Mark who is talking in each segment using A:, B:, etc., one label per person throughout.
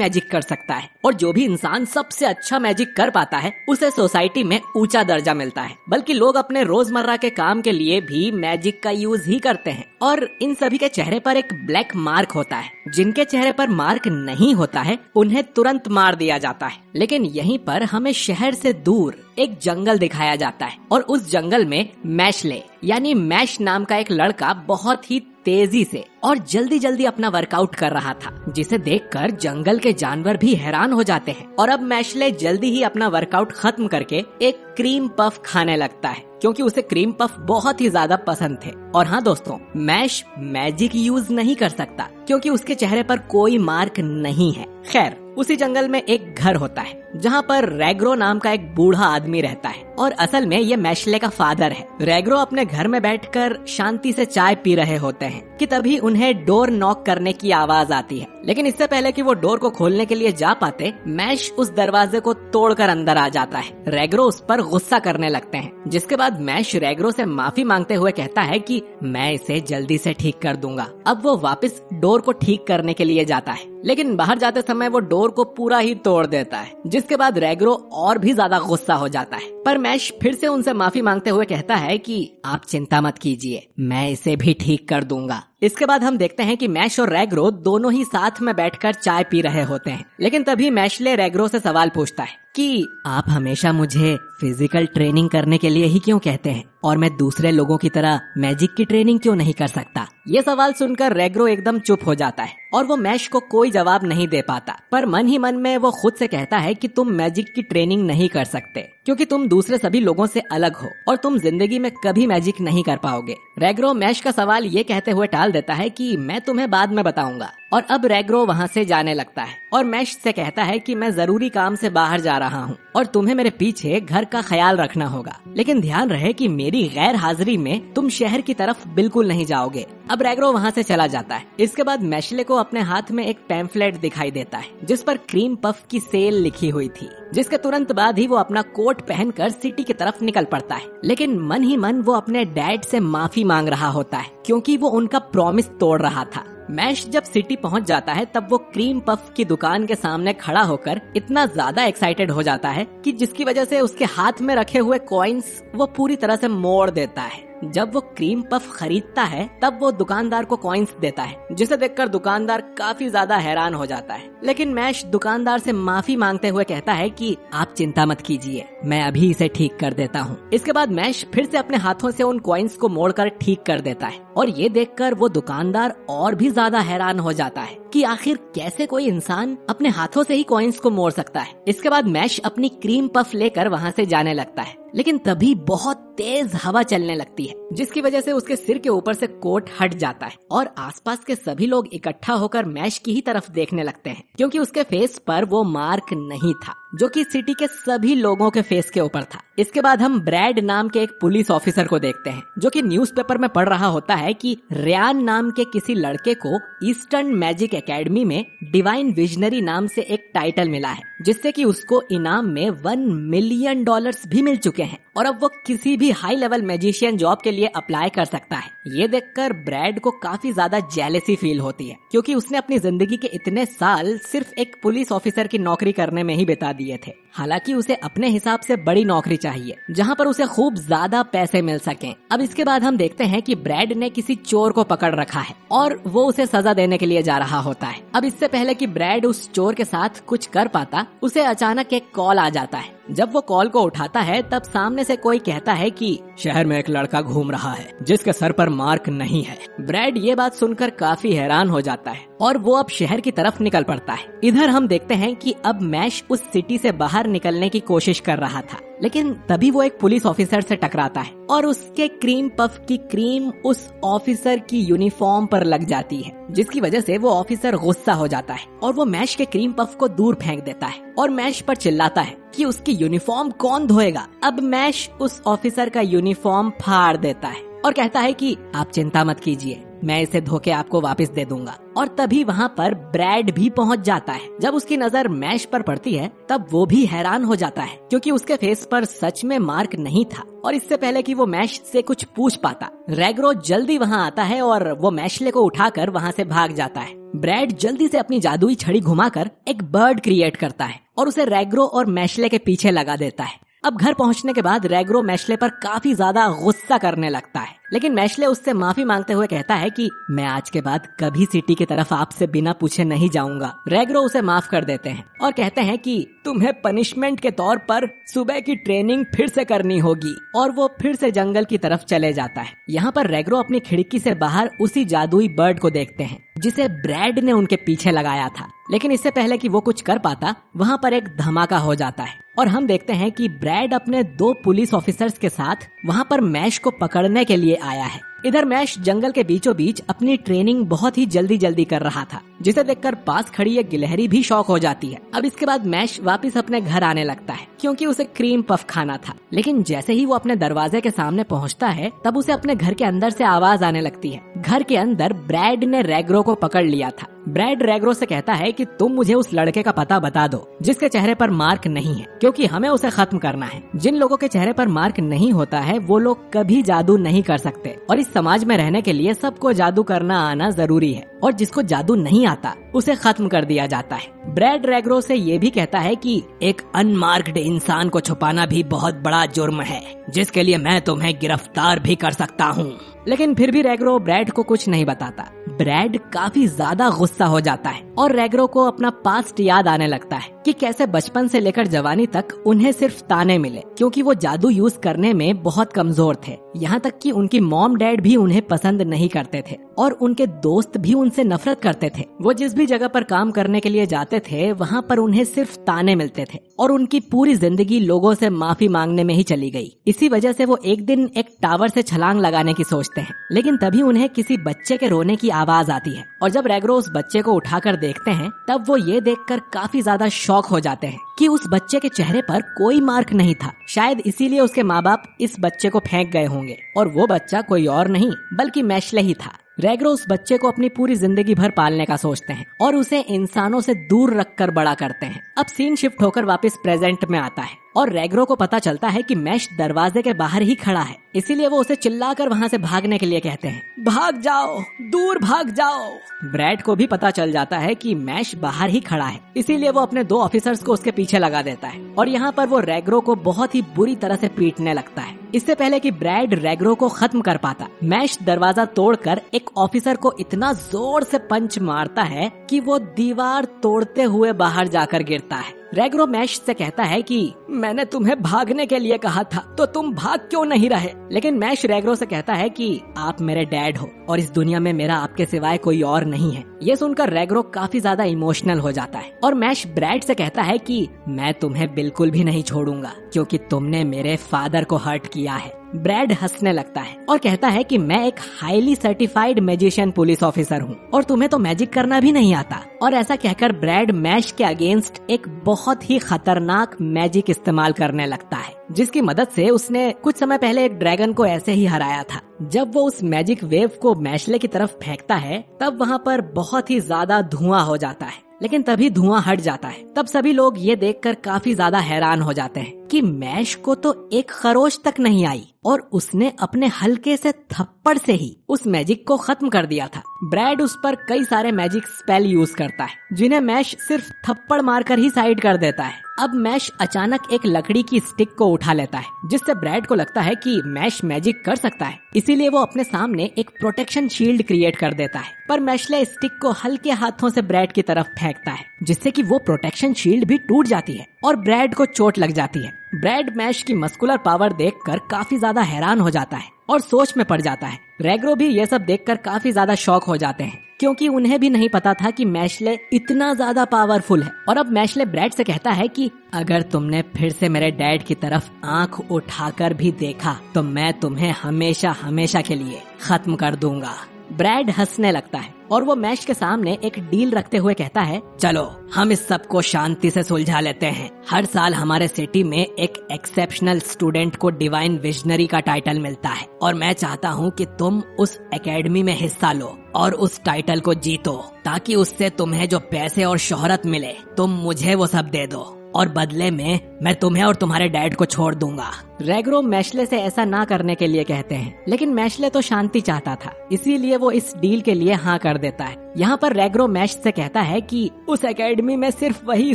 A: Magic कर सकता है। और जो भी इंसान सबसे अच्छा मैजिक कर पाता है, उसे सोसाइटी में ऊँचा दर्जा मिलता है। बल्कि लोग अपने रोज़मर्रा के काम के लिए भी मैजिक का यूज़ ही करते हैं। और इन सभी के चेहरे पर एक ब्लैक मार्क होता है। जिनके चेहरे पर मार्क नहीं होता है, उन्हें तुरंत मार दिया जाता है। लेकिन यहीं पर हमें शहर से दूर एक जंगल दिखाया जाता है। और उस जंगल में मैशले यानी मैश नाम का एक लड़का बहुत ही तेज़ी से और जल्दी जल्दी अपना वर्कआउट कर रहा था, जिसे देखकर जंगल के जानवर भी हैरान हो जाते हैं। और अब मैशले जल्दी ही अपना वर्कआउट खत्म करके एक क्रीम पफ खाने लगता है, क्योंकि उसे क्रीम पफ बहुत ही ज़्यादा पसंद थे। और हाँ दोस्तों, मैश मैजिक यूज़ नहीं कर सकता, क्योंकि उसके चेहरे पर कोई मार्क नहीं है। खैर, उसी जंगल में एक घर होता है, जहाँ पर रेग्रो नाम का एक बूढ़ा आदमी रहता है। और असल में ये मैशले का फादर है। रेग्रो अपने घर में बैठकर शांति से चाय पी रहे होते हैं, कि तभी उन्हें डोर नॉक करने की आवाज़ आती है। लेकिन इससे पहले कि वो डोर को खोलने के लिए जा पाते, मैश उस दरवाजे को तोड़कर अंदर आ जाता है। रेग्रो उस पर गुस्सा करने लगते हैं, जिसके बाद मैश रेग्रो से माफ़ी मांगते हुए कहता है कि मैं इसे जल्दी से ठीक कर दूँगा। अब वो वापस डोर को ठीक करने के लिए जाता है। लेकिन बाहर जाते समय वो डोर को पूरा ही तोड़ देता है, जिसके बाद रेग्रो और भी ज़्यादा गुस्सा हो जाता है। पर मैश फिर से उनसे माफ़ी मांगते हुए कहता है कि आप चिंता मत कीजिए, मैं इसे भी ठीक कर दूँगा। इसके बाद हम देखते हैं कि मैश और रेग्रो दोनों ही साथ में बैठकर चाय पी रहे होते हैं। लेकिन तभी मैशले रेग्रो से सवाल पूछता है कि आप हमेशा मुझे फ़िज़िकल ट्रेनिंग करने के लिए ही क्यों कहते हैं? और मैं दूसरे लोगों की तरह मैजिक की ट्रेनिंग क्यों नहीं कर सकता? ये सवाल सुनकर रेग्रो एकदम चुप हो जाता है और वो मैश को कोई जवाब नहीं दे पाता। पर मन ही मन में वो खुद से कहता है कि तुम मैजिक की ट्रेनिंग नहीं कर सकते, क्योंकि तुम दूसरे सभी लोगों से अलग हो और तुम ज़िंदगी में कभी मैजिक नहीं कर पाओगे। रेग्रो मैश का सवाल ये कहते हुए टाल देता है कि मैं तुम्हें बाद में बताऊँगा। और अब रेग्रो वहाँ से जाने लगता है। और मैश से कहता है कि मैं ज़रूरी काम से बाहर जा रहा हूँ और तुम्हें मेरे पीछे घर का ख्याल रखना होगा। लेकिन ध्यान रहे कि मेरी गैर हाजिरी में तुम शहर की तरफ़ बिल्कुल नहीं जाओगे। अब रेग्रो वहाँ से चला जाता है। इसके बाद मैशले को अपने हाथ में एक पैम्फलेट दिखाई देता है, जिस पर क्रीम पफ की सेल लिखी हुई थी, जिसके तुरंत बाद ही वो अपना कोट पहनकर सिटी की तरफ़ निकल पड़ता है। लेकिन मन ही मन वो अपने डैड से माफ़ी मांग रहा होता है, क्योंकि वो उनका प्रॉमिस तोड़ रहा था। मैश जब सिटी पहुँच जाता है, तब वो क्रीम पफ की दुकान के सामने खड़ा होकर इतना ज़्यादा एक्साइटेड हो जाता है कि जिसकी वजह से उसके हाथ में रखे हुए कॉइन्स वो पूरी तरह से मोड़ देता है। जब वो क्रीम पफ खरीदता है, तब वो दुकानदार को कॉइन्स देता है, जिसे देखकर दुकानदार काफ़ी ज़्यादा हैरान हो जाता है। लेकिन मैश दुकानदार से माफ़ी मांगते हुए कहता है कि आप चिंता मत कीजिए, मैं अभी इसे ठीक कर देता हूँ। इसके बाद मैश फिर से अपने हाथों से उन कॉइन्स को मोड़कर ठीक कर देता है, और ये देखकर वो दुकानदार और भी ज़्यादा हैरान हो जाता है। कि आखिर कैसे कोई इंसान अपने हाथों से ही कॉइन्स को मोड़ सकता है? इसके बाद मैश अपनी क्रीम पफ लेकर वहाँ से जाने लगता है। लेकिन तभी बहुत तेज हवा चलने लगती है, जिसकी वजह से उसके सिर के ऊपर से कोट हट जाता है और आसपास के सभी लोग इकट्ठा होकर मैश की ही तरफ़ देखने लगते हैं, क्योंकि उसके फेस पर वो मार्क नहीं था। जो कि सिटी के सभी लोगों के फेस के ऊपर था। इसके बाद हम ब्रैड नाम के एक पुलिस ऑफिसर को देखते हैं, जो कि न्यूज़पेपर में पढ़ रहा होता है कि रियान नाम के किसी लड़के को ईस्टर्न मैजिक एकेडमी में डिवाइन विजनरी नाम से एक टाइटल मिला है। जिससे कि उसको इनाम में वन मिलियन डॉलर्स भी मिल चुके हैं। और अब वो किसी भी हाई लेवल मैजिशियन जॉब के लिए अप्लाई कर सकता है। ये देखकर ब्रैड को काफ़ी ज़्यादा जेलेसी फील होती है, क्योंकि उसने अपनी ज़िंदगी के इतने साल सिर्फ़ एक पुलिस ऑफिसर की नौकरी करने में ही बिता दिए थे। हालाँकि उसे अपने हिसाब से बड़ी नौकरी चाहिए, जहाँ पर उसे खूब ज़्यादा पैसे मिल सके। अब इसके बाद हम देखते हैं की ब्रैड ने किसी चोर को पकड़ रखा है, और वो उसे सजा देने के लिए जा रहा होता है। अब इससे पहले की ब्रैड उस चोर के साथ कुछ कर पाता उसे अचानक एक कॉल आ जाता है। जब वो कॉल को उठाता है, तब सामने से कोई कहता है कि, शहर में एक लड़का घूम रहा है, जिसके सर पर मार्क नहीं है। ब्रैड ये बात सुनकर काफ़ी हैरान हो जाता है, और वो अब शहर की तरफ़ निकल पड़ता है। इधर हम देखते हैं कि अब मैश उस सिटी से बाहर निकलने की कोशिश कर रहा था, लेकिन तभी वो एक पुलिस ऑफिसर से टकराता है, और उसके क्रीम पफ की क्रीम उस ऑफिसर की यूनिफॉर्म पर लग जाती है, जिसकी वजह से वो ऑफिसर गुस्सा हो जाता है, और वो मैश के क्रीम पफ को दूर फेंक देता है, और मैश पर चिल्लाता है कि उसकी यूनिफॉर्म कौन धोएगा। अब मैश उस ऑफिसर का यूनिफॉर्म फाड़ देता है और कहता है कि आप चिंता मत कीजिए, मैं इसे धोके आपको वापस दे दूँगा। और तभी वहाँ पर ब्रैड भी पहुँच जाता है। जब उसकी नज़र मैश पर पड़ती है, तब वो भी हैरान हो जाता है, क्योंकि उसके फेस पर सच में मार्क नहीं था। और इससे पहले कि वो मैश से कुछ पूछ पाता रेग्रो जल्दी वहाँ आता है और वो मैशले को उठाकर वहाँ से भाग जाता है। ब्रैड जल्दी से अपनी जादुई छड़ी घुमाकर एक बर्ड क्रिएट करता है। और उसे रेग्रो और मैशले के पीछे लगा देता है। अब घर पहुँचने के बाद रेग्रो मैशले पर काफ़ी ज़्यादा गुस्सा करने लगता है। लेकिन मैशले उससे माफ़ी मांगते हुए कहता है कि मैं आज के बाद कभी सिटी की तरफ़ आपसे बिना पूछे नहीं जाऊँगा। रेग्रो उसे माफ़ कर देते हैं और कहते हैं कि तुम्हें पनिशमेंट के तौर पर सुबह की ट्रेनिंग फिर से करनी होगी और वो फिर से जंगल की तरफ़ चले जाता है। यहाँ पर रेग्रो अपनी खिड़की से बाहर उसी जादुई बर्ड को देखते हैं, जिसे ब्रैड ने उनके पीछे लगाया था। लेकिन इससे पहले कि वो कुछ कर पाता, वहाँ पर एक धमाका हो जाता है। और हम देखते हैं कि ब्रैड अपने दो पुलिस ऑफिसर्स के साथ वहाँ पर मैश को पकड़ने के लिए आया है। इधर मैश जंगल के बीचों बीच अपनी ट्रेनिंग बहुत ही जल्दी जल्दी कर रहा था, जिसे देखकर पास खड़ी एक गिलहरी भी शौक हो जाती है। अब इसके बाद मैश वापस अपने घर आने लगता है, क्योंकि उसे क्रीम पफ खाना था। लेकिन जैसे ही वो अपने दरवाजे के सामने पहुँचता है, तब उसे अपने घर के अंदर से आवाज़ आने लगती है। घर के अंदर ब्रैड ने रेग्रो को पकड़ लिया था। ब्रैड रेग्रो से कहता है कि तुम मुझे उस लड़के का पता बता दो, जिसके चेहरे पर मार्क नहीं है, क्योंकि हमें उसे खत्म करना है। जिन लोगों के चेहरे पर मार्क नहीं होता है, वो लोग कभी जादू नहीं कर सकते। और इस समाज में रहने के लिए सबको जादू करना आना ज़रूरी है, और जिसको जादू नहीं आता, उसे खत्म कर दिया जाता है। ब्रैड रेग्रो से ये भी कहता है कि एक अनमार्क्ड इंसान को छुपाना भी बहुत बड़ा जुर्म है, जिसके लिए मैं तुम्हें गिरफ़्तार भी कर सकता हूँ। लेकिन फिर भी रेग्रो ब्रैड को कुछ नहीं बताता। ब्रैड काफ़ी ज़्यादा गुस्सा हो जाता है और रेग्रो को अपना पास्ट याद आने लगता है। कि कैसे बचपन से लेकर जवानी तक उन्हें सिर्फ़ ताने मिले, क्योंकि वो जादू यूज़ करने में बहुत कमज़ोर थे। यहाँ तक कि उनकी मॉम डैड भी उन्हें पसंद नहीं करते थे, और उनके दोस्त भी उनसे नफरत करते थे। वो जिस भी जगह पर काम करने के लिए जाते थे, वहाँ पर उन्हें सिर्फ़ ताने मिलते थे, और उनकी पूरी ज़िंदगी लोगों से माफ़ी मांगने में ही चली गई। इसी वजह से वो एक दिन एक टावर से छलांग लगाने की सोचते हैं, लेकिन तभी उन्हें किसी बच्चे के रोने की आवाज़ आती है, और जब रेगरो उस बच्चे को उठाकर देखते हैं, तब वो ये देखकर काफ़ी ज़्यादा शौक हो जाते हैं कि उस बच्चे के चेहरे पर कोई मार्क नहीं था। शायद इसीलिए उसके माँ बाप इस बच्चे को फेंक गए होंगे। और वो बच्चा कोई और नहीं, बल्कि मैशले ही था। रेग्रो उस बच्चे को अपनी पूरी ज़िंदगी भर पालने का सोचते हैं और उसे इंसानों से दूर रखकर बड़ा करते हैं। अब सीन शिफ्ट होकर वापस प्रेजेंट में आता है। और रेग्रो को पता चलता है कि मैश दरवाजे के बाहर ही खड़ा है। इसीलिए वो उसे चिल्लाकर वहाँ से भागने के लिए कहते हैं। भाग जाओ दूर भाग जाओ। ब्रैड को भी पता चल जाता है कि मैश बाहर ही खड़ा है। इसीलिए वो अपने दो ऑफिसर्स को उसके पीछे लगा देता है और यहाँ पर वो रेग्रो को बहुत ही बुरी तरह से पीटने लगता है। इससे पहले कि ब्रैड रेग्रो को खत्म कर पाता मैश दरवाज़ा तोड़कर एक ऑफिसर को इतना ज़ोर से पंच मारता है कि वो दीवार तोड़ते हुए बाहर जाकर गिरता है। रेग्रो मैश से कहता है कि, मैंने तुम्हें भागने के लिए कहा था तो तुम भाग क्यों नहीं रहे? लेकिन मैश रेग्रो से कहता है कि, आप मेरे डैड हो, और इस दुनिया में मेरा आपके सिवाय कोई और नहीं है। ये सुनकर रेग्रो काफ़ी ज़्यादा इमोशनल हो जाता है, और मैश ब्रैड से कहता है कि, मैं तुम्हें बिल्कुल भी नहीं छोड़ूँगा, क्योंकि तुमने मेरे फादर को हर्ट किया है। ब्रैड हंसने लगता है और कहता है कि मैं एक highly certified magician police officer हूँ और तुम्हें तो मैजिक करना भी नहीं आता। और ऐसा कहकर ब्रैड मैश के अगेंस्ट एक बहुत ही खतरनाक मैजिक इस्तेमाल करने लगता है, जिसकी मदद से उसने कुछ समय पहले एक ड्रैगन को ऐसे ही हराया था। जब वो उस मैजिक वेव को मैशले की तरफ़ फेंकता है, तब वहाँ पर बहुत ही ज़्यादा धुआँ हो जाता है। लेकिन तभी धुआँ हट जाता है। तब सभी लोग ये देखकर काफ़ी ज़्यादा हैरान हो जाते हैं कि मैश को तो एक खरोश तक नहीं आई। और उसने अपने हल्के से थप्पड़ से ही उस मैजिक को खत्म कर दिया था। ब्रैड उस पर कई सारे मैजिक स्पेल यूज़ करता है, जिन्हें मैश सिर्फ़ थप्पड़ मारकर ही साइड कर देता है। अब मैश अचानक एक लकड़ी की स्टिक को उठा लेता है, जिससे ब्रैड को लगता है कि मैश मैजिक कर सकता है। इसीलिए वो अपने सामने एक प्रोटेक्शन शील्ड क्रिएट कर देता है। पर मैशले स्टिक को हल्के हाथों से ब्रैड की तरफ़ फेंकता है, जिससे कि वो प्रोटेक्शन शील्ड भी टूट जाती है। और ब्रैड को चोट लग जाती है। ब्रैड मैश की मस्कुलर पावर देखकर काफ़ी ज़्यादा हैरान हो जाता है और सोच में पड़ जाता है। रेग्रो भी ये सब देखकर काफ़ी ज़्यादा शौक हो जाते हैं, क्योंकि उन्हें भी नहीं पता था कि मैशले इतना ज़्यादा पावरफुल है। और अब मैशले ब्रैड से कहता है कि, अगर तुमने फिर से मेरे डैड की तरफ़ आँख उठाकर भी देखा तो मैं तुम्हें हमेशा हमेशा के लिए खत्म कर दूँगा। ब्रैड हंसने लगता है और वो मैश के सामने एक डील रखते हुए कहता है, चलो, हम इस सबको शांति से सुलझा लेते हैं। हर साल हमारे सिटी में एक एक्सेप्शनल स्टूडेंट को डिवाइन विजनरी का टाइटल मिलता है और मैं चाहता हूँ कि तुम उस एकेडमी में हिस्सा लो और उस टाइटल को जीतो, ताकि उससे तुम्हें जो पैसे और शोहरत मिले, तुम मुझे वो सब दे दो। और बदले में मैं तुम्हें और तुम्हारे डैड को छोड़ दूँगा। रेगरो मैशले से ऐसा ना करने के लिए कहते हैं, लेकिन मैशले तो शांति चाहता था, इसीलिए वो इस डील के लिए हाँ कर देता है। यहाँ पर रेग्रो मैश से कहता है कि उस एकेडमी में सिर्फ़ वही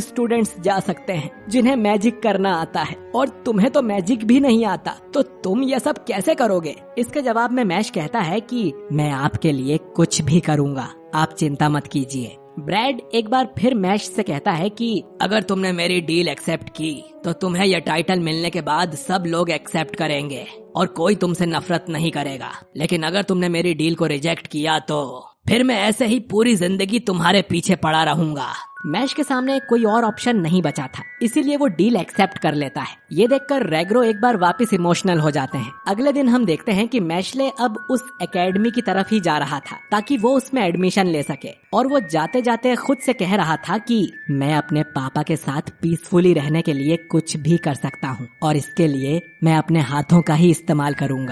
A: स्टूडेंट्स जा सकते हैं, जिन्हें मैजिक करना आता है, और तुम्हें तो मैजिक भी नहीं आता तो तुम ये सब कैसे करोगे? इसके जवाब में मैश कहता है कि मैं आपके लिए कुछ भी करूँगा, आप चिंता मत कीजिए। ब्रैड एक बार फिर मैश से कहता है कि, अगर तुमने मेरी डील एक्सेप्ट की तो तुम्हें यह टाइटल मिलने के बाद सब लोग एक्सेप्ट करेंगे, और कोई तुमसे नफरत नहीं करेगा। लेकिन अगर तुमने मेरी डील को रिजेक्ट किया तो फिर मैं ऐसे ही पूरी ज़िंदगी तुम्हारे पीछे पड़ा रहूँगा। मैश के सामने कोई और ऑप्शन नहीं बचा था। इसीलिए वो डील एक्सेप्ट कर लेता है। ये देखकर रेग्रो एक बार वापस इमोशनल हो जाते हैं। अगले दिन हम देखते हैं कि मैशले अब उस एकेडमी की तरफ़ ही जा रहा था, ताकि वो उसमें एडमिशन ले सके। और वो जाते जाते खुद से कह रहा था कि मैं अपने पापा के साथ पीसफुली रहने के लिए कुछ भी कर सकता हूँ, और इसके लिए मैं अपने हाथों का ही इस्तेमाल करूँगा।